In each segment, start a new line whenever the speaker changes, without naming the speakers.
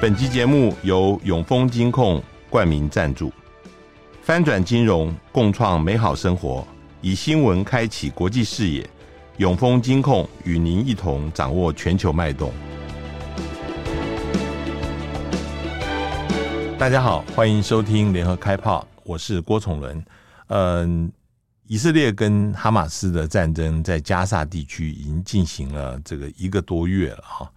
本集节目由永丰金控冠名赞助，翻转金融，共创美好生活，以新闻开启国际视野。永丰金控与您一同掌握全球脉动。大家好，欢迎收听联合开炮，我是郭崇伦。嗯，以色列跟哈马斯的战争在加沙地区已经进行了这个一个多月了哈。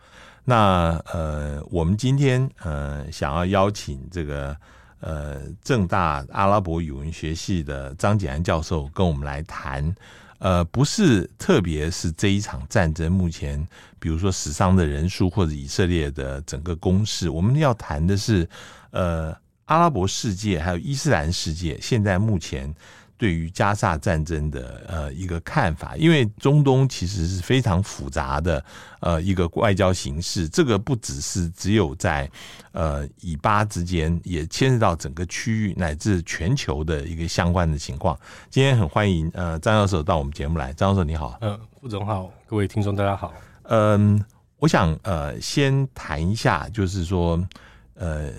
那呃，我们今天呃想要邀请这个呃正大阿拉伯语文学系的张锦安教授跟我们来谈，呃，不是特别是这一场战争目前，比如说死伤的人数或者以色列的整个攻势，我们要谈的是呃阿拉伯世界还有伊斯兰世界现在目前。对于加萨战争的呃一个看法，因为中东其实是非常复杂的呃一个外交形势，这个不只是只有在呃以巴之间，也牵涉到整个区域乃至全球的一个相关的情况。今天很欢迎呃张教授到我们节目来，张教授你好，
嗯，副总好，各位听众大家好，
嗯，我想呃先谈一下，就是说呃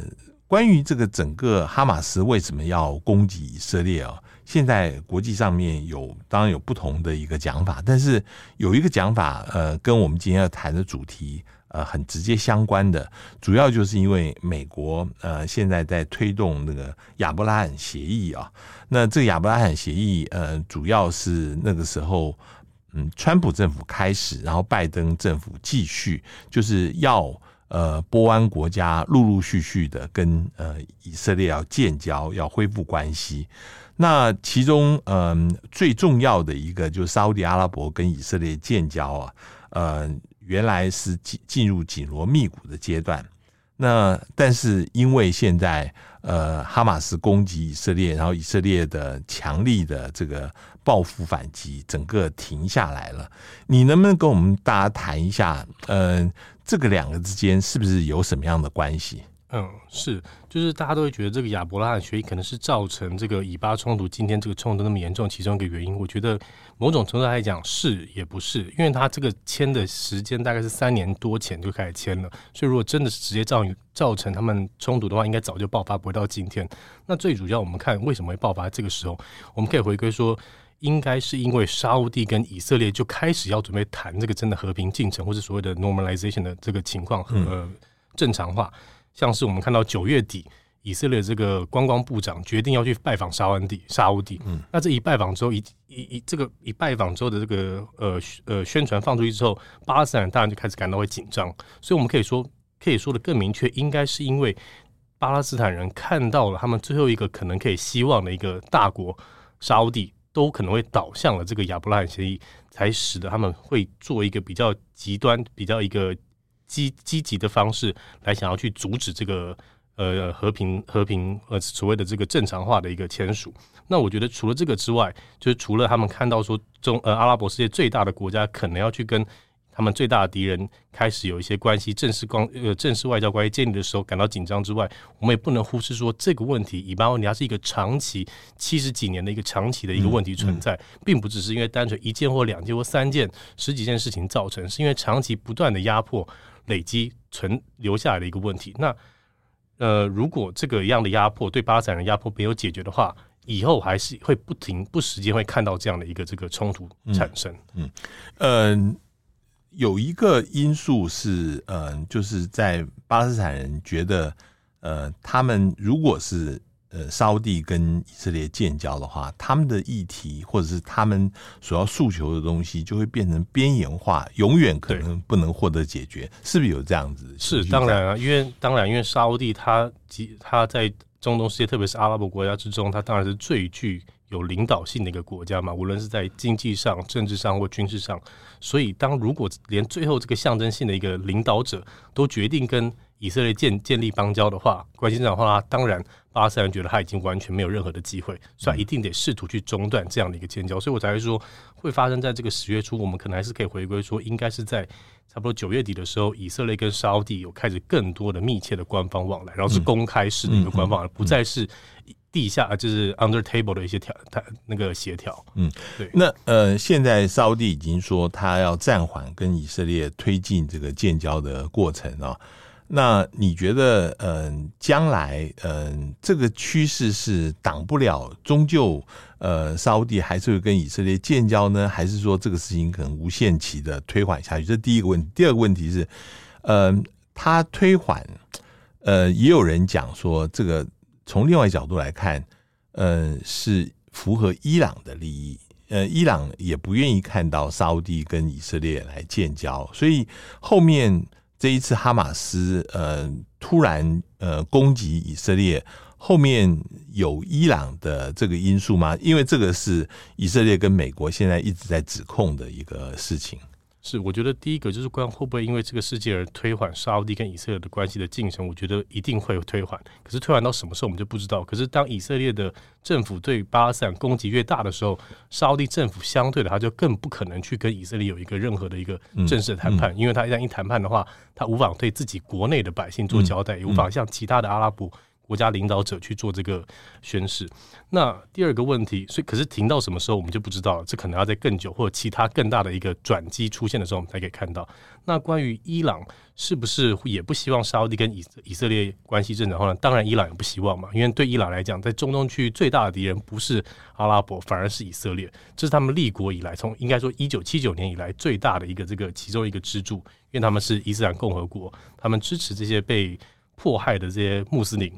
关于这个整个哈马斯为什么要攻击以色列啊？现在国际上面有当然有不同的一个讲法，但是有一个讲法，呃，跟我们今天要谈的主题呃很直接相关的，主要就是因为美国呃现在在推动那个亚伯拉罕协议啊，那这个亚伯拉罕协议呃主要是那个时候嗯川普政府开始，然后拜登政府继续，就是要呃波湾国家陆陆续续的跟呃以色列要建交，要恢复关系。那其中，嗯，最重要的一个就是沙乌地阿拉伯跟以色列建交啊，呃，原来是进进入紧锣密鼓的阶段。那但是因为现在，呃，哈马斯攻击以色列，然后以色列的强力的这个报复反击，整个停下来了。你能不能跟我们大家谈一下，嗯，这个两个之间是不是有什么样的关系？
嗯，是，就是大家都会觉得这个亚伯拉罕协议可能是造成这个以巴冲突今天这个冲突那么严重其中一个原因。我觉得某种程度来讲是也不是，因为他这个签的时间大概是三年多前就开始签了，所以如果真的是直接造造成他们冲突的话，应该早就爆发，不会到今天。那最主要我们看为什么会爆发这个时候，我们可以回归说，应该是因为沙乌地跟以色列就开始要准备谈这个真的和平进程，或是所谓的 normalization 的这个情况和、呃、正常化。像是我们看到九月底，以色列这个观光部长决定要去拜访沙湾地、沙乌地。嗯，那这一拜访之后，一、一、一这个一拜访之后的这个呃呃宣传放出去之后，巴勒斯坦人当然就开始感到会紧张。所以我们可以说，可以说的更明确，应该是因为巴勒斯坦人看到了他们最后一个可能可以希望的一个大国沙乌地都可能会倒向了这个亚伯拉罕协议，才使得他们会做一个比较极端、比较一个。积积极的方式来想要去阻止这个呃和平和平呃所谓的这个正常化的一个签署。那我觉得除了这个之外，就是除了他们看到说中呃阿拉伯世界最大的国家可能要去跟他们最大的敌人开始有一些关系正式关呃正式外交关系建立的时候感到紧张之外，我们也不能忽视说这个问题以巴问题它是一个长期七十几年的一个长期的一个问题存在，并不只是因为单纯一件或两件或三件十几件事情造成，是因为长期不断的压迫。累积存留下来的一个问题。那呃，如果这个一样的压迫对巴勒斯坦人压迫没有解决的话，以后还是会不停不时间会看到这样的一个这个冲突产生。嗯，
嗯、呃，有一个因素是，嗯、就是在巴勒斯坦人觉得，呃，他们如果是。呃，沙乌地跟以色列建交的话，他们的议题或者是他们所要诉求的东西，就会变成边缘化，永远可能不能获得解决，是不是有这样子？
是当然啊，因为当然，因为沙乌地它及它在中东世界，特别是阿拉伯国家之中，它当然是最具有领导性的一个国家嘛，无论是在经济上、政治上或军事上。所以，当如果连最后这个象征性的一个领导者都决定跟以色列建建立邦交的话，关系正常化，当然。巴塞人觉得他已经完全没有任何的机会，所以一定得试图去中断这样的一个建交，所以我才会说会发生在这个十月初，我们可能还是可以回归说，应该是在差不多九月底的时候，以色列跟沙乌地有开始更多的密切的官方往来，然后是公开式的一个官方，而不再是地下就是 under table 的一些调他那个协调。嗯，对。
那呃，现在沙乌地已经说他要暂缓跟以色列推进这个建交的过程啊。那你觉得，嗯，将来，嗯，这个趋势是挡不了，终究，呃，沙乌地还是会跟以色列建交呢？还是说这个事情可能无限期的推缓下去？这第一个问题。第二个问题是，嗯，他推缓，呃，也有人讲说，这个从另外角度来看，嗯，是符合伊朗的利益。呃，伊朗也不愿意看到沙乌地跟以色列来建交，所以后面。这一次哈马斯呃突然呃攻击以色列，后面有伊朗的这个因素吗？因为这个是以色列跟美国现在一直在指控的一个事情。
是，我觉得第一个就是关会不会因为这个事件而推缓沙乌地跟以色列的关系的进程，我觉得一定会推缓。可是推缓到什么时候我们就不知道。可是当以色列的政府对巴勒斯坦攻击越大的时候，沙乌地政府相对的他就更不可能去跟以色列有一个任何的一个正式的谈判，嗯嗯、因为他一旦一谈判的话，他无法对自己国内的百姓做交代，嗯、也无法向其他的阿拉伯。国家领导者去做这个宣誓。那第二个问题，所以可是停到什么时候我们就不知道了。这可能要在更久或者其他更大的一个转机出现的时候，我们才可以看到。那关于伊朗是不是也不希望沙乌地跟以以色列关系正常化呢？当然，伊朗也不希望嘛，因为对伊朗来讲，在中东区域最大的敌人不是阿拉伯，反而是以色列。这是他们立国以来，从应该说一九七九年以来最大的一个这个其中一个支柱，因为他们是伊斯兰共和国，他们支持这些被迫害的这些穆斯林。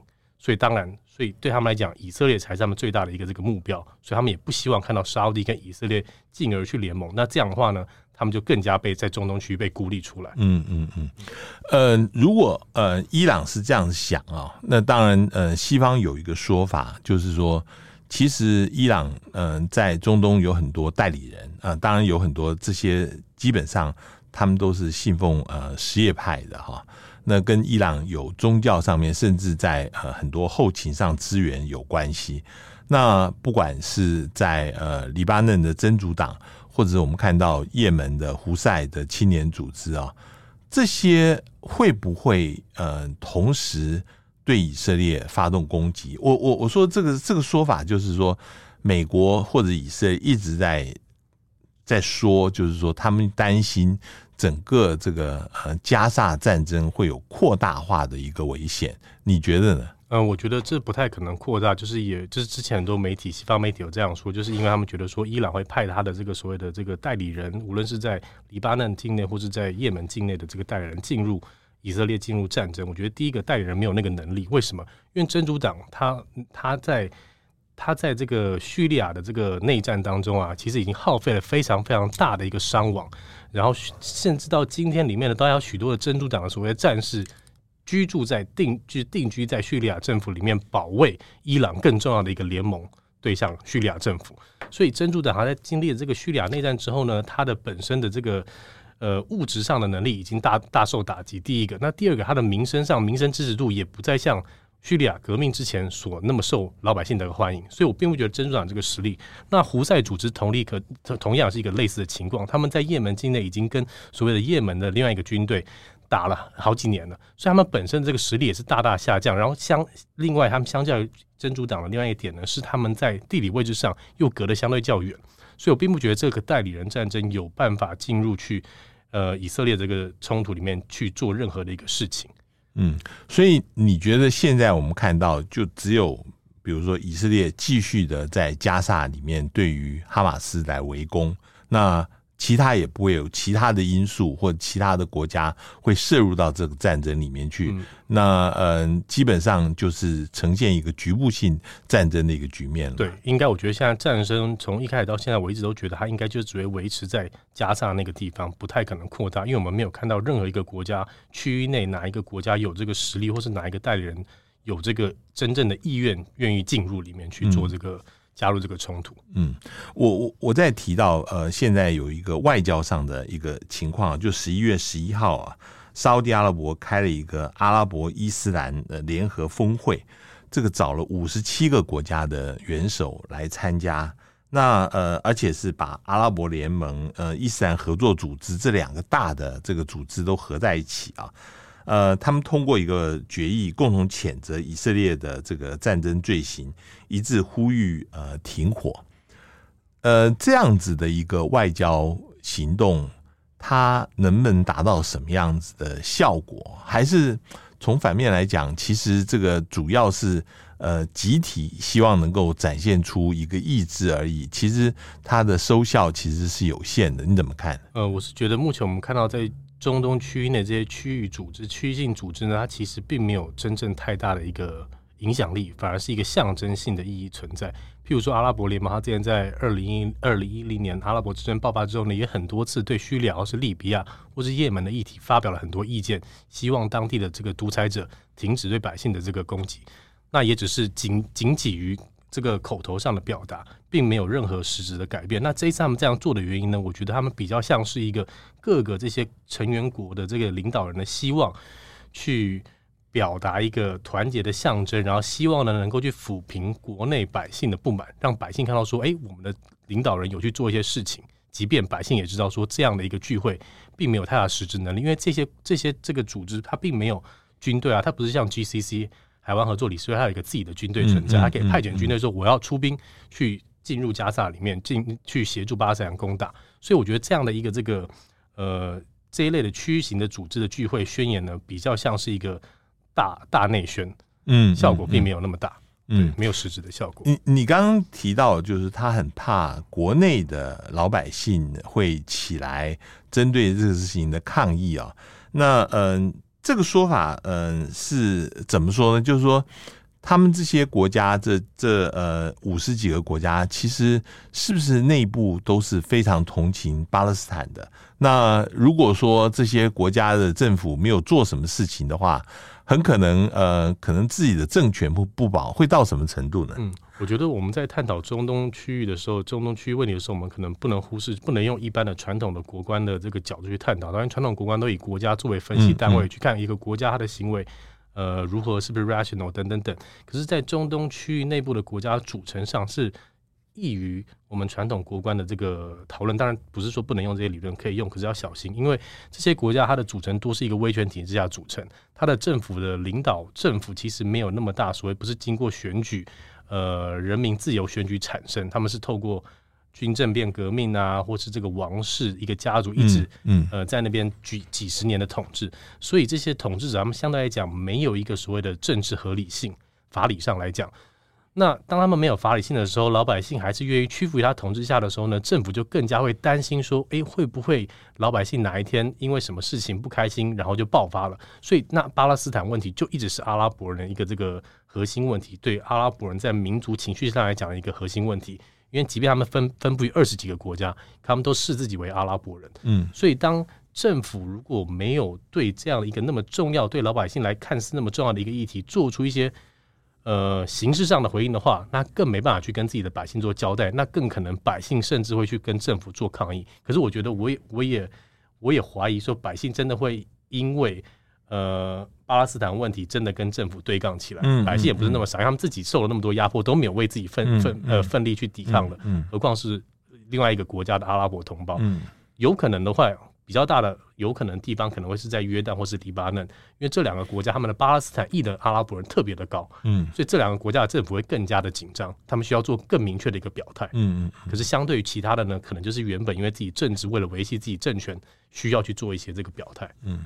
所以当然，所以对他们来讲，以色列才是他们最大的一个这个目标。所以他们也不希望看到沙乌地跟以色列进而去联盟。那这样的话呢，他们就更加被在中东区被孤立出来。
嗯嗯嗯。呃，如果呃伊朗是这样想啊，那当然呃西方有一个说法，就是说其实伊朗嗯、在中东有很多代理人啊、当然有很多这些基本上他们都是信奉呃什叶派的哈。那跟伊朗有宗教上面，甚至在呃很多后勤上资源有关系。那不管是在呃黎巴嫩的真主党，或者我们看到也门的胡塞的青年组织啊，这些会不会呃同时对以色列发动攻击？我我我说这个这个说法就是说，美国或者以色列一直在在说，就是说他们担心。整个这个呃加萨战争会有扩大化的一个危险，你觉得呢？
嗯，我觉得这不太可能扩大，就是也就是之前很多媒体西方媒体有这样说，就是因为他们觉得说伊朗会派他的这个所谓的这个代理人，无论是在黎巴嫩境内或是在也门境内的这个代理人进入以色列进入战争。我觉得第一个代理人没有那个能力，为什么？因为真主党他他在。他在这个叙利亚的这个内战当中啊，其实已经耗费了非常非常大的一个伤亡，然后甚至到今天里面呢，都有许多的真主党的所谓的战士居住在定居定居在叙利亚政府里面，保卫伊朗更重要的一个联盟对象叙利亚政府。所以真主党他在经历了这个叙利亚内战之后呢，他的本身的这个呃物质上的能力已经大大受打击。第一个，那第二个，他的名声上名声支持度也不再像。叙利亚革命之前所那么受老百姓的欢迎，所以我并不觉得真主党这个实力。那胡塞组织同理可同样是一个类似的情况，他们在也门境内已经跟所谓的也门的另外一个军队打了好几年了，所以他们本身这个实力也是大大下降。然后相另外，他们相较于真主党的另外一点呢，是他们在地理位置上又隔得相对较远，所以我并不觉得这个代理人战争有办法进入去呃以色列这个冲突里面去做任何的一个事情。
嗯，所以你觉得现在我们看到，就只有比如说以色列继续的在加萨里面对于哈马斯来围攻，那。其他也不会有其他的因素或其他的国家会涉入到这个战争里面去。嗯、那嗯，基本上就是呈现一个局部性战争的一个局面了。
对，应该我觉得现在战争从一开始到现在，我一直都觉得它应该就只会维持在加萨那个地方，不太可能扩大，因为我们没有看到任何一个国家区域内哪一个国家有这个实力，或是哪一个代理人有这个真正的意愿愿意进入里面去做这个。嗯加入这个冲突，
嗯，我我我在提到呃，现在有一个外交上的一个情况，就十一月十一号啊，沙乌地阿拉伯开了一个阿拉伯伊斯兰的联合峰会，这个找了五十七个国家的元首来参加，那呃，而且是把阿拉伯联盟、呃伊斯兰合作组织这两个大的这个组织都合在一起啊。呃，他们通过一个决议，共同谴责以色列的这个战争罪行，一致呼吁呃停火。呃，这样子的一个外交行动，它能不能达到什么样子的效果？还是从反面来讲，其实这个主要是呃集体希望能够展现出一个意志而已。其实它的收效其实是有限的。你怎么看？
呃，我是觉得目前我们看到在中东区域内这些区域组织、区域性组织呢，它其实并没有真正太大的一个影响力，反而是一个象征性的意义存在。譬如说，阿拉伯联盟，它之前在二零一二零一零年阿拉伯之争爆发之后呢，也很多次对叙利亚或是利比亚或是也门的议题发表了很多意见，希望当地的这个独裁者停止对百姓的这个攻击。那也只是仅仅止于这个口头上的表达，并没有任何实质的改变。那这一次他们这样做的原因呢？我觉得他们比较像是一个各个这些成员国的这个领导人的希望去。表达一个团结的象征，然后希望呢能够去抚平国内百姓的不满，让百姓看到说，哎，我们的领导人有去做一些事情，即便百姓也知道说这样的一个聚会并没有太大实质能力，因为这些这些这个组织它并没有军队啊，它不是像 GCC 海湾合作理事会，它有一个自己的军队存在，它可以派遣军队说我要出兵去进入加萨里面进去协助巴勒斯坦攻打，所以我觉得这样的一个这个呃这一类的区域型的组织的聚会宣言呢，比较像是一个。大大内宣，嗯，效果并没有那么大，嗯，没有实质的效果。
你你刚刚提到，就是他很怕国内的老百姓会起来针对这个事情的抗议啊。那嗯，这个说法嗯是怎么说呢？就是说，他们这些国家，这这呃五十几个国家，其实是不是内部都是非常同情巴勒斯坦的？那如果说这些国家的政府没有做什么事情的话，很可能，呃，可能自己的政权不不保，会到什么程度呢？
嗯，我觉得我们在探讨中东区域的时候，中东区域问题的时候，我们可能不能忽视，不能用一般的传统的国关的这个角度去探讨。当然，传统国关都以国家作为分析单位，去看一个国家它的行为，呃，如何是不是 rational 等等等。可是，在中东区域内部的国家组成上是。异于我们传统国关的这个讨论，当然不是说不能用这些理论，可以用，可是要小心，因为这些国家它的组成都是一个威权体制下组成，它的政府的领导政府其实没有那么大，所谓不是经过选举，呃，人民自由选举产生，他们是透过军政变革命啊，或是这个王室一个家族一直嗯，嗯呃在那边几几十年的统治，所以这些统治者他们相对来讲没有一个所谓的政治合理性，法理上来讲。那当他们没有法理性的时候，老百姓还是愿意屈服于他统治下的时候呢，政府就更加会担心说，诶，会不会老百姓哪一天因为什么事情不开心，然后就爆发了？所以，那巴勒斯坦问题就一直是阿拉伯人一个这个核心问题，对阿拉伯人在民族情绪上来讲的一个核心问题。因为即便他们分分布于二十几个国家，他们都视自己为阿拉伯人。嗯，所以当政府如果没有对这样一个那么重要、对老百姓来看似那么重要的一个议题做出一些。呃，形式上的回应的话，那更没办法去跟自己的百姓做交代，那更可能百姓甚至会去跟政府做抗议。可是我觉得，我也，我也，我也怀疑说，百姓真的会因为呃巴勒斯坦问题真的跟政府对杠起来。嗯，百姓也不是那么傻，他们自己受了那么多压迫，都没有为自己奋奋呃奋力去抵抗了。嗯，何况是另外一个国家的阿拉伯同胞。嗯，有可能的话。比较大的有可能地方可能会是在约旦或是黎巴嫩，因为这两个国家他们的巴勒斯坦裔的阿拉伯人特别的高，嗯，所以这两个国家的政府会更加的紧张，他们需要做更明确的一个表态，嗯嗯。可是相对于其他的呢，可能就是原本因为自己政治为了维系自己政权，需要去做一些这个表态，嗯。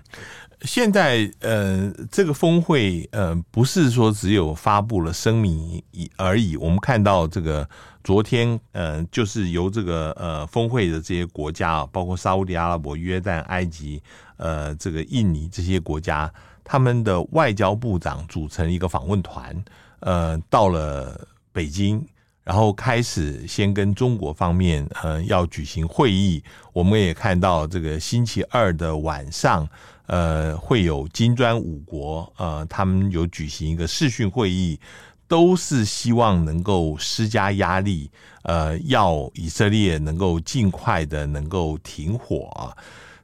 现在呃，这个峰会呃，不是说只有发布了声明以而已，我们看到这个。昨天，呃，就是由这个呃峰会的这些国家啊，包括沙乌地阿拉伯、约旦、埃及、及呃，这个印尼这些国家，他们的外交部长组成一个访问团，呃，到了北京，然后开始先跟中国方面呃要举行会议。我们也看到这个星期二的晚上，呃，会有金砖五国，呃，他们有举行一个视讯会议。都是希望能够施加压力，呃，要以色列能够尽快的能够停火啊。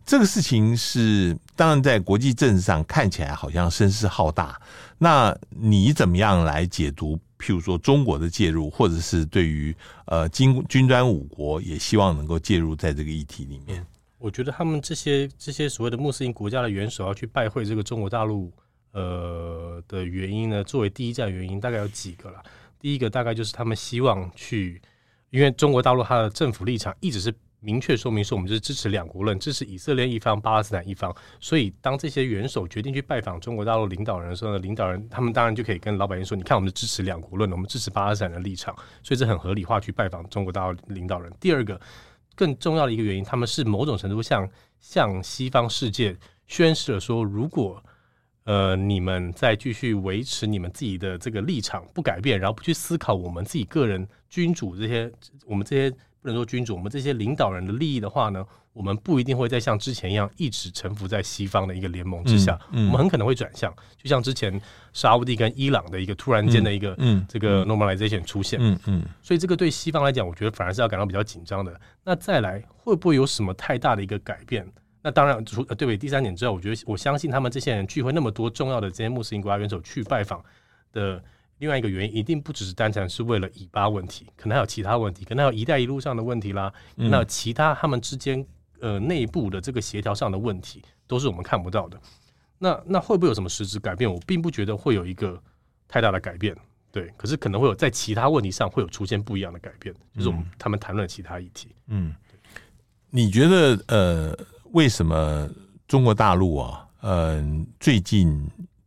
这个事情是当然在国际政治上看起来好像声势浩大。那你怎么样来解读？譬如说中国的介入，或者是对于呃金金砖五国也希望能够介入在这个议题里面？
我觉得他们这些这些所谓的穆斯林国家的元首要去拜会这个中国大陆。呃的原因呢，作为第一站原因，大概有几个了。第一个大概就是他们希望去，因为中国大陆它的政府立场一直是明确说明说，我们就是支持两国论，支持以色列一方、巴勒斯坦一方。所以，当这些元首决定去拜访中国大陆领导人的时候呢，领导人他们当然就可以跟老百姓说：“你看，我们是支持两国论，我们支持巴勒斯坦的立场。”所以，这很合理化去拜访中国大陆领导人。第二个，更重要的一个原因，他们是某种程度向向西方世界宣示了说，如果呃你们再继续维持你们自己的这个立场不改变，然后不去思考我们自己个人君主这些，我们这些。不能说君主，我们这些领导人的利益的话呢，我们不一定会再像之前一样一直臣服在西方的一个联盟之下，嗯嗯、我们很可能会转向，就像之前沙乌地跟伊朗的一个突然间的一个这个 normalization 出现，嗯嗯，所以这个对西方来讲，我觉得反而是要感到比较紧张的。那再来会不会有什么太大的一个改变？那当然，除呃对不对？第三点之后，我觉得我相信他们这些人聚会那么多重要的这些穆斯林国家元首去拜访的。另外一个原因一定不只是单纯是为了以巴问题，可能还有其他问题，可能还有“一带一路”上的问题啦，嗯、那其他他们之间呃内部的这个协调上的问题，都是我们看不到的。那那会不会有什么实质改变？我并不觉得会有一个太大的改变，对。可是可能会有在其他问题上会有出现不一样的改变，就是我们他们谈论其他议题。
嗯，你觉得呃，为什么中国大陆啊，嗯、呃，最近？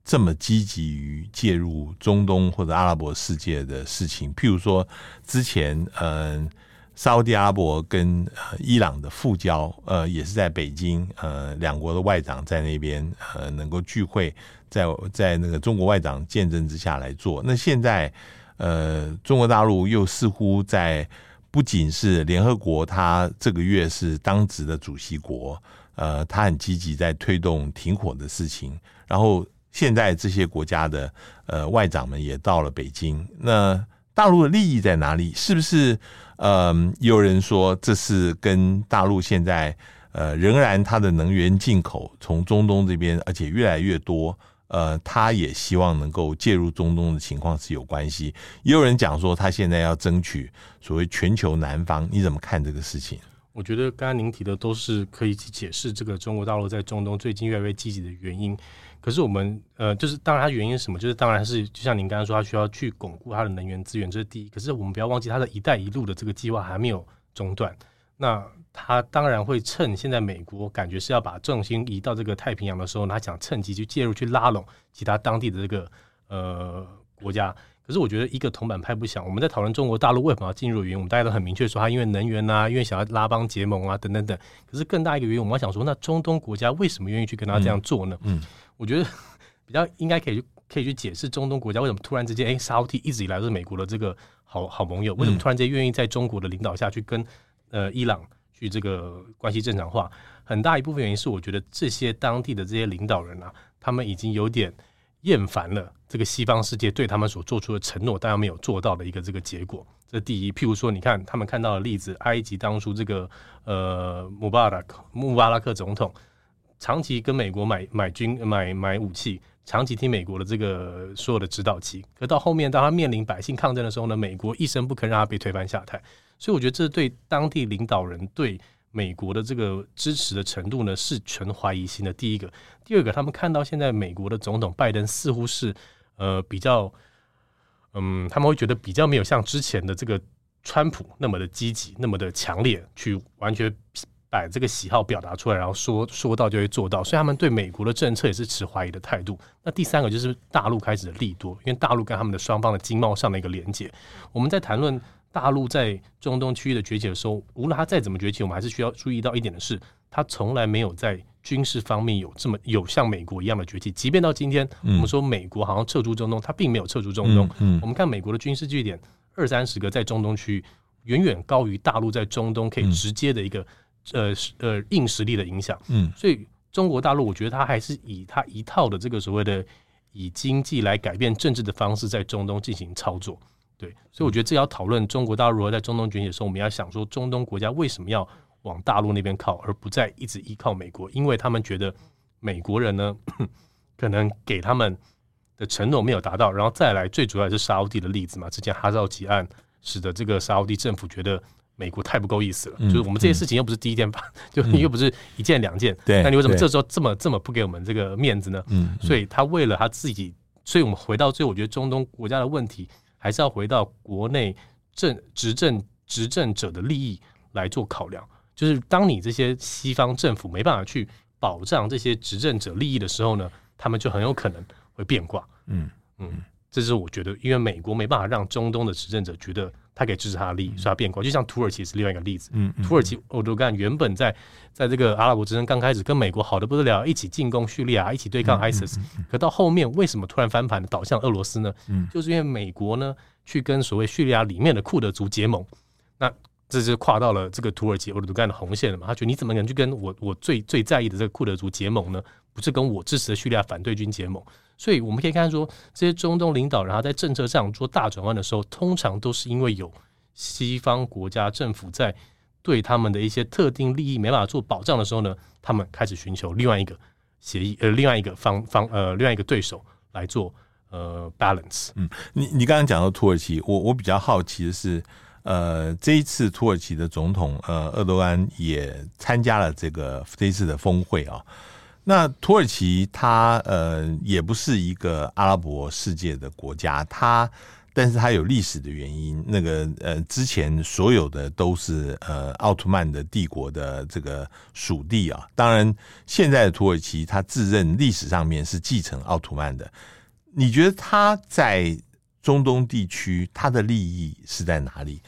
这么积极于介入中东或者阿拉伯世界的事情，譬如说之前，嗯，沙地阿伯跟伊朗的复交，呃，也是在北京，呃，两国的外长在那边，呃，能够聚会，在在那个中国外长见证之下来做。那现在，呃，中国大陆又似乎在不仅是联合国，他这个月是当值的主席国，呃，他很积极在推动停火的事情，然后。现在这些国家的呃外长们也到了北京，那大陆的利益在哪里？是不是？嗯，有人说这是跟大陆现在呃仍然它的能源进口从中东这边，而且越来越多，呃，他也希望能够介入中东的情况是有关系。也有人讲说他现在要争取所谓全球南方，你怎么看这个事情？
我觉得刚刚您提的都是可以去解释这个中国大陆在中东最近越来越积极的原因。可是我们呃，就是当然它原因是什么？就是当然是就像您刚刚说，它需要去巩固它的能源资源，这是第一。可是我们不要忘记，它的一带一路的这个计划还没有中断。那它当然会趁现在美国感觉是要把重心移到这个太平洋的时候，他想趁机去介入，去拉拢其他当地的这个呃国家。可是我觉得一个铜板拍不响。我们在讨论中国大陆为什么要进入的原因，我们大家都很明确说，它因为能源啊，因为想要拉帮结盟啊，等等等。可是更大一个原因，我们要想说，那中东国家为什么愿意去跟他这样做呢？嗯，嗯我觉得比较应该可以去可以去解释中东国家为什么突然之间，哎，沙乌地一直以来都是美国的这个好好盟友，为什么突然间愿意在中国的领导下去跟呃伊朗去这个关系正常化？很大一部分原因是，我觉得这些当地的这些领导人啊，他们已经有点。厌烦了这个西方世界对他们所做出的承诺，但又没有做到的一个这个结果。这第一，譬如说，你看他们看到的例子，埃及当初这个呃穆巴拉克穆巴拉克总统，长期跟美国买买军买买武器，长期听美国的这个所有的指导棋。可到后面，当他面临百姓抗争的时候呢，美国一声不吭，让他被推翻下台。所以我觉得这是对当地领导人对。美国的这个支持的程度呢，是存怀疑心的。第一个，第二个，他们看到现在美国的总统拜登似乎是呃比较，嗯，他们会觉得比较没有像之前的这个川普那么的积极，那么的强烈，去完全把这个喜好表达出来，然后说说到就会做到，所以他们对美国的政策也是持怀疑的态度。那第三个就是大陆开始的利多，因为大陆跟他们的双方的经贸上的一个连接，我们在谈论。大陆在中东区域的崛起的时候，无论它再怎么崛起，我们还是需要注意到一点的是，它从来没有在军事方面有这么有像美国一样的崛起。即便到今天，我们说美国好像撤出中东，它并没有撤出中东。我们看美国的军事据点二三十个在中东区域，远远高于大陆在中东可以直接的一个呃呃硬实力的影响。所以中国大陆，我觉得它还是以它一套的这个所谓的以经济来改变政治的方式，在中东进行操作。对，所以我觉得这要讨论中国大陆如何在中东崛起的时候，我们要想说中东国家为什么要往大陆那边靠，而不再一直依靠美国？因为他们觉得美国人呢，可能给他们的承诺没有达到。然后再来，最主要是沙乌地的例子嘛，之前哈绍吉案使得这个沙乌地政府觉得美国太不够意思了。嗯、就是我们这些事情又不是第一天发，嗯、就又不是一件两件。对、嗯，那你为什么这时候这么这么不给我们这个面子呢？嗯，所以他为了他自己，所以我们回到最后，我觉得中东国家的问题。还是要回到国内政执政执政者的利益来做考量，就是当你这些西方政府没办法去保障这些执政者利益的时候呢，他们就很有可能会变卦。嗯嗯，这是我觉得，因为美国没办法让中东的执政者觉得。他可以支持他的利益，所以他变卦。就像土耳其是另外一个例子。嗯，土耳其欧多干原本在在这个阿拉伯之争刚开始跟美国好的不得了，一起进攻叙利亚，一起对抗 ISIS。可到后面为什么突然翻盘，倒向俄罗斯呢？嗯，就是因为美国呢去跟所谓叙利亚里面的库德族结盟，那这就跨到了这个土耳其欧多干的红线了嘛。他觉得你怎么能去跟我我最最在意的这个库德族结盟呢？不是跟我支持的叙利亚反对军结盟。所以我们可以看说，这些中东领导人他在政策上做大转弯的时候，通常都是因为有西方国家政府在对他们的一些特定利益没办法做保障的时候呢，他们开始寻求另外一个协议，呃，另外一个方方，呃，另外一个对手来做呃 balance。嗯，
你你刚刚讲到土耳其，我我比较好奇的是，呃，这一次土耳其的总统呃，厄多安也参加了这个这一次的峰会啊。那土耳其它呃也不是一个阿拉伯世界的国家，它但是它有历史的原因。那个呃之前所有的都是呃奥特曼的帝国的这个属地啊。当然，现在的土耳其它自认历史上面是继承奥特曼的。你觉得它在中东地区它的利益是在哪里？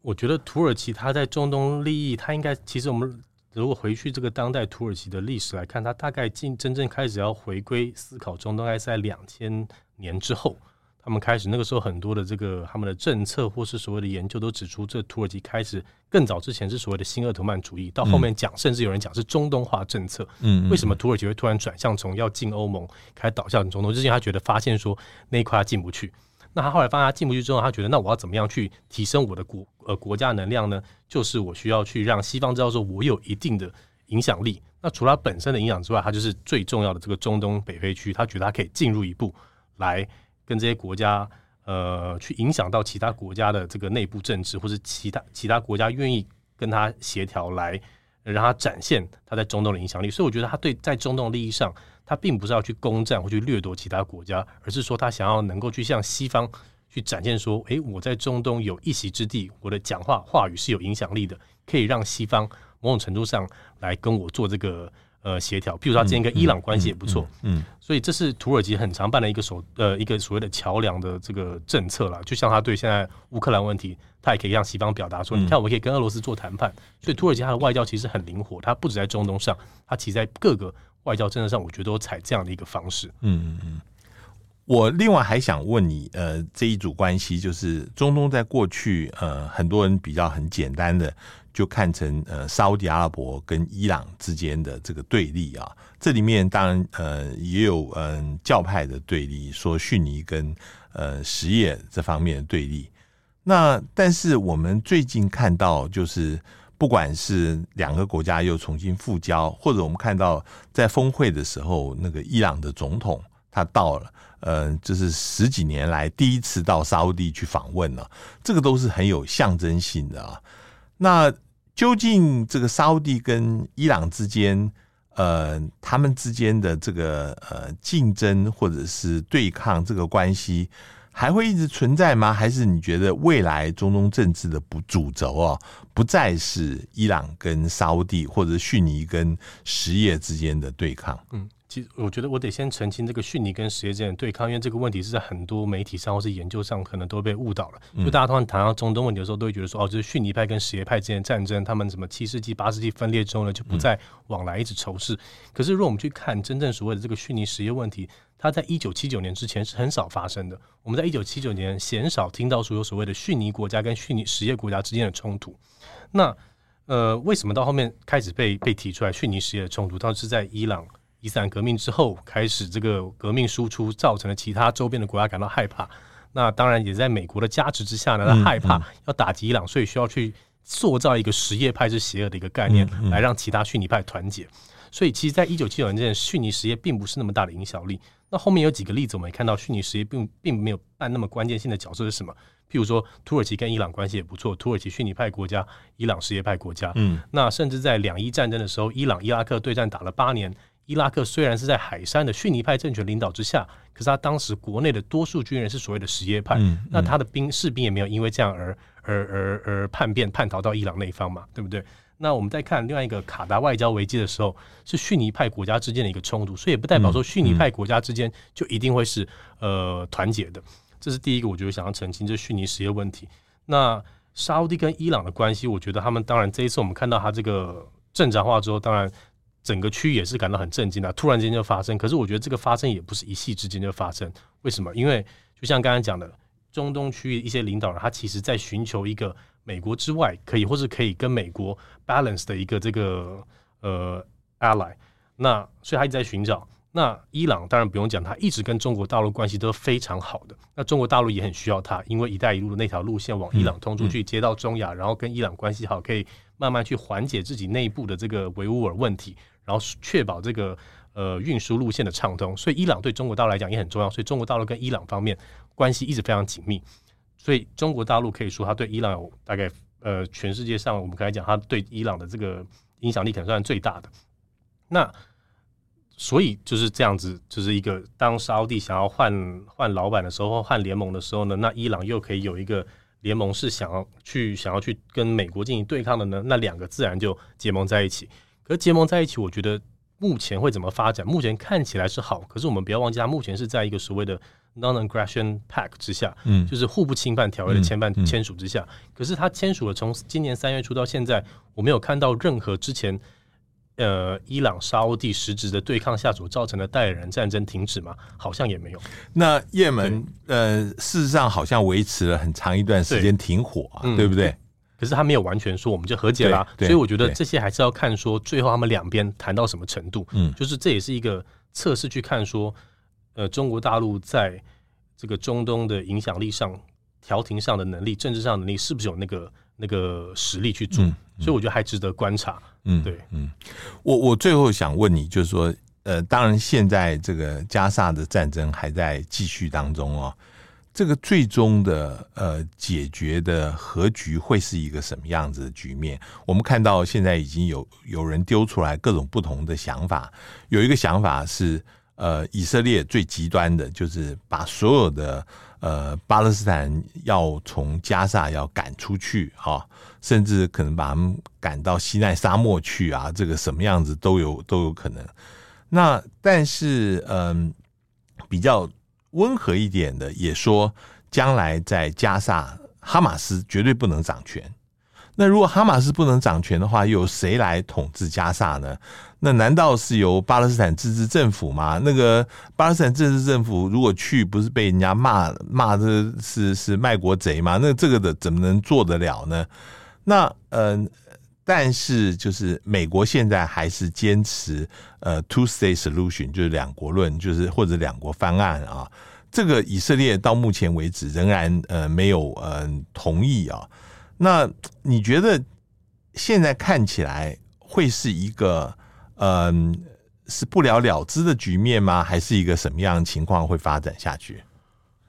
我觉得土耳其它在中东利益，它应该其实我们。如果回去这个当代土耳其的历史来看，它大概进真正开始要回归思考中东，大概是在两千年之后，他们开始那个时候很多的这个他们的政策或是所谓的研究都指出，这土耳其开始更早之前是所谓的新鄂特曼主义，到后面讲甚至有人讲是中东化政策。嗯，为什么土耳其会突然转向从要进欧盟开始导向中东？就是因为他觉得发现说那一块他进不去。那他后来发现他进不去之后，他觉得那我要怎么样去提升我的国呃国家能量呢？就是我需要去让西方知道说我有一定的影响力。那除了本身的影响之外，它就是最重要的这个中东北非区，他觉得他可以进入一步来跟这些国家呃去影响到其他国家的这个内部政治，或是其他其他国家愿意跟他协调来让他展现他在中东的影响力。所以我觉得他对在中东的利益上。他并不是要去攻占或去掠夺其他国家，而是说他想要能够去向西方去展现说，诶，我在中东有一席之地，我的讲话话语是有影响力的，可以让西方某种程度上来跟我做这个呃协调。譬如说，他之前跟伊朗关系也不错，嗯，嗯，嗯，所以这是土耳其很常办的一个所呃一个所谓的桥梁的这个政策啦。就像他对现在乌克兰问题，他也可以让西方表达说，你看，我们可以跟俄罗斯做谈判。所以土耳其它的外交其实很灵活，它不止在中东上，它其实在各个。外交政策上，我觉得都采这样的一个方式。
嗯嗯嗯。我另外还想问你，呃，这一组关系就是中东在过去，呃，很多人比较很简单的就看成呃，沙乌地阿拉伯跟伊朗之间的这个对立啊。这里面当然呃也有嗯、教派的对立，说逊尼跟呃什叶这方面的对立。那但是我们最近看到就是。不管是两个国家又重新复交，或者我们看到在峰会的时候，那个伊朗的总统他到了，呃，就是十几年来第一次到沙乌地去访问了，这个都是很有象征性的啊。那究竟这个沙乌地跟伊朗之间，呃，他们之间的这个呃竞争或者是对抗这个关系，还会一直存在吗？还是你觉得未来中东政治的不主轴啊，不再是伊朗跟沙乌地，或者逊尼跟什叶之间的对抗？嗯。
其实我觉得我得先澄清这个逊尼跟什叶之间的对抗，因为这个问题是在很多媒体上或是研究上可能都被误导了。就大家通常谈到中东问题的时候，都会觉得说，哦，就是逊尼派跟什叶派之间的战争，他们什么七世纪、八世纪分裂之后呢，就不再往来，一直仇视。可是如果我们去看真正所谓的这个逊尼什叶问题，它在一九七九年之前是很少发生的。我们在一九七九年鲜少听到说有所谓的逊尼国家跟逊尼什叶国家之间的冲突。那呃，为什么到后面开始被被提出来逊尼什叶的冲突？它是在伊朗。伊斯兰革命之后，开始这个革命输出，造成了其他周边的国家感到害怕。那当然也在美国的加持之下呢，他害怕要打击伊朗，所以需要去塑造一个什叶派是邪恶的一个概念，来让其他逊尼派团结。所以，其实，在一九七九年之前，逊尼什叶并不是那么大的影响力。那后面有几个例子，我们也看到逊尼什叶并并没有扮那么关键性的角色是什么？譬如说，土耳其跟伊朗关系也不错，土耳其逊尼派国家，伊朗什叶派国家。嗯，那甚至在两伊战争的时候，伊朗伊拉克对战打了八年。伊拉克虽然是在海山的逊尼派政权领导之下，可是他当时国内的多数军人是所谓的什叶派，嗯嗯、那他的兵士兵也没有因为这样而而而而叛变叛逃到伊朗那一方嘛，对不对？那我们再看另外一个卡达外交危机的时候，是逊尼派国家之间的一个冲突，所以也不代表说逊尼派国家之间就一定会是呃团结的。这是第一个，我觉得想要澄清，这是逊尼什叶问题。那沙乌地跟伊朗的关系，我觉得他们当然这一次我们看到他这个正常化之后，当然整个区域也是感到很震惊的，突然间就发生。可是我觉得这个发生也不是一夕之间就发生，为什么？因为就像刚刚讲的，中东区域一些领导人，他其实在寻求一个美国之外可以或是可以跟美国 balance 的一个这个呃 ally，那所以他一直在寻找。那伊朗当然不用讲，他一直跟中国大陆关系都非常好的。那中国大陆也很需要他，因为“一带一路”的那条路线往伊朗通出去，接到中亚，然后跟伊朗关系好，可以慢慢去缓解自己内部的这个维吾尔问题，然后确保这个呃运输路线的畅通。所以伊朗对中国大陆来讲也很重要。所以中国大陆跟伊朗方面关系一直非常紧密。所以中国大陆可以说，他对伊朗有大概呃全世界上我们刚才讲，他对伊朗的这个影响力可能算最大的。那所以就是这样子，就是一个当沙乌地想要换换老板的时候，换联盟的时候呢，那伊朗又可以有一个联盟是想要去想要去跟美国进行对抗的呢，那两个自然就结盟在一起。可是结盟在一起，我觉得目前会怎么发展？目前看起来是好，可是我们不要忘记，它目前是在一个所谓的 Non-Aggression Pact 之下，嗯，就是互不侵犯条约的签办签署之下。可是他签署了，从今年三月初到现在，我没有看到任何之前。呃，伊朗、沙乌地实质的对抗下所造成的代理人战争停止吗？好像也没有。
那也门呃，事实上好像维持了很长一段时间停火啊，对，对不对？嗯，可
是他没有完全说我们就和解了，所以我觉得这些还是要看说最后他们两边谈到什么程度。嗯，就是这也是一个测试，去看说，呃，中国大陆在这个中东的影响力上、调停上的能力、政治上的能力是不是有那个那个实力去做？嗯嗯，所以我觉得还值得观察。嗯，对，嗯，
我我最后想问你，就是说，呃，当然现在这个加沙的战争还在继续当中哦，这个最终的呃解决的和局会是一个什么样子的局面？我们看到现在已经有有人丢出来各种不同的想法，有一个想法是，呃，以色列最极端的就是把所有的呃巴勒斯坦要从加萨要赶出去，哈、甚至可能把他们赶到西奈沙漠去啊，这个什么样子都有都有可能。那但是嗯，比较温和一点的也说，将来在加萨哈马斯绝对不能掌权。那如果哈马斯不能掌权的话，又有谁来统治加萨呢？那难道是由巴勒斯坦自治政府吗？那个巴勒斯坦自治政府如果去，不是被人家骂骂的是是卖国贼吗？那这个的怎么能做得了呢？那嗯、但是就是美国现在还是坚持呃 two state solution，就是两国论，就是或者两国方案啊。这个以色列到目前为止仍然呃没有嗯、呃、同意啊。那你觉得现在看起来会是一个嗯、是不了了之的局面吗？还是一个什么样的情况会发展下去？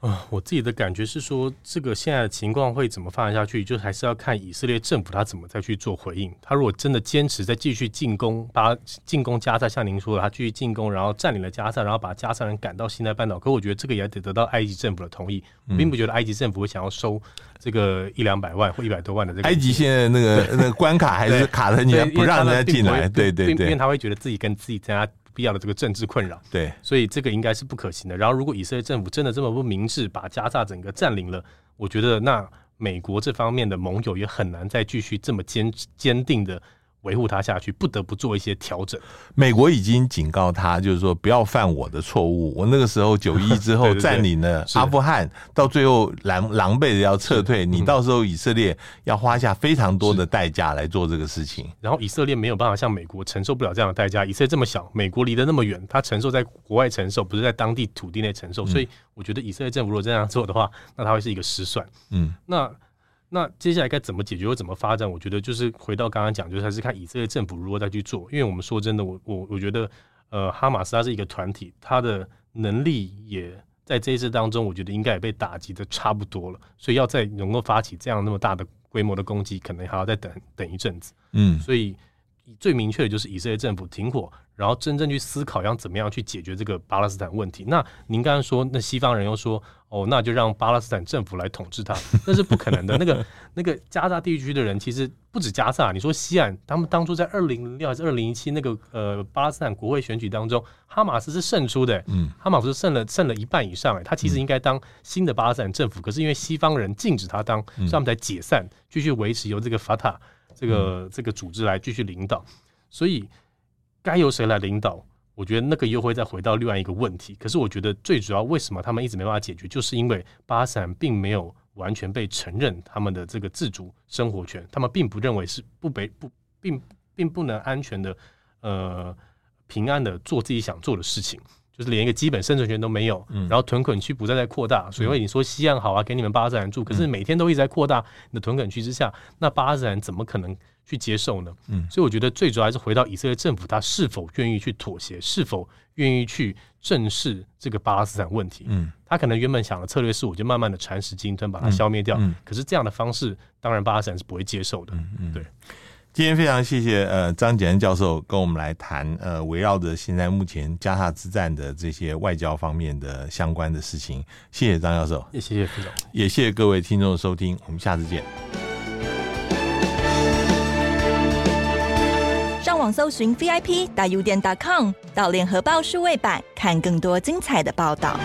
啊，我自己的感觉是说，这个现在的情况会怎么发展下去，就还是要看以色列政府他怎么再去做回应。他如果真的坚持再继续进攻，把进攻加萨，像您说的，他继续进攻，然后占领了加萨，然后把加萨人赶到西奈半岛。可我觉得这个也得得到埃及政府的同意。我并不觉得埃及政府会想要收这个一两百万或一百多万的这个。
埃及现在那个 那个关卡还是卡的，你不让人家进来，对对对，
因为他会觉得自己跟自己家。必要的这个政治困扰，
对，
所以这个应该是不可行的。然后，如果以色列政府真的这么不明智，把加萨整个占领了，我觉得那美国这方面的盟友也很难再继续这么坚坚定的。维护他下去，不得不做一些调整。
美国已经警告他，就是说不要犯我的错误。我那个时候九一之后 占领了阿富汗，到最后狼狼狈的要撤退，你到时候以色列要花下非常多的代价来做这个事情。
然后以色列没有办法像美国承受不了这样的代价。以色列这么小，美国离得那么远，他承受在国外承受，不是在当地土地内承受。所以我觉得以色列政府如果这样做的话，那他会是一个失算。嗯，那。那接下来该怎么解决或怎么发展？我觉得就是回到刚刚讲，就是还是看以色列政府如何再去做。因为我们说真的，我我我觉得，呃，哈马斯它是一个团体，它的能力也在这一次当中，我觉得应该也被打击的差不多了。所以要再能够发起这样那么大的规模的攻击，可能还要再等等一阵子。嗯，所以最明确的就是以色列政府停火。然后真正去思考要怎么样去解决这个巴勒斯坦问题。那您刚刚说，那西方人又说，哦，那就让巴勒斯坦政府来统治它，那是不可能的。那个那个加沙地区的人，其实不止加萨，你说西岸，他们当初在二零零六还是二零一七那个呃巴勒斯坦国会选举当中，哈马斯是胜出的，嗯，哈马斯胜了胜了一半以上，哎，他其实应该当新的巴勒斯坦政府，可是因为西方人禁止他当，所以他们才解散，继续维持由这个法塔这个这个组织来继续领导，所以该由谁来领导？我觉得那个又会再回到另外一个问题。可是我觉得最主要，为什么他们一直没办法解决，就是因为巴散并没有完全被承认他们的这个自主生活权，他们并不认为是不被不并并不能安全的呃平安的做自己想做的事情，就是连一个基本生存权都没有。然后屯垦区不再在扩大，所以你说西岸好啊，给你们巴勒斯坦住，可是每天都一直在扩大你的屯垦区之下，那巴勒斯坦怎么可能？去接受呢？嗯，所以我觉得最主要还是回到以色列政府，他是否愿意去妥协，是否愿意去正视这个巴勒斯坦问题。嗯，他可能原本想的策略是，我就慢慢的蚕食鲸吞，把它消灭掉。嗯，可是这样的方式，当然巴勒斯坦是不会接受的。对。
今天非常谢谢呃张简安教授跟我们来谈呃围绕着现在目前加萨之战的这些外交方面的相关的事情。谢谢张教授，
也谢谢副总，
也谢谢各位听众的收听，我们下次见。
上网搜寻 VIP 大 U 点 .com 到联合报数位版看更多精彩的报道。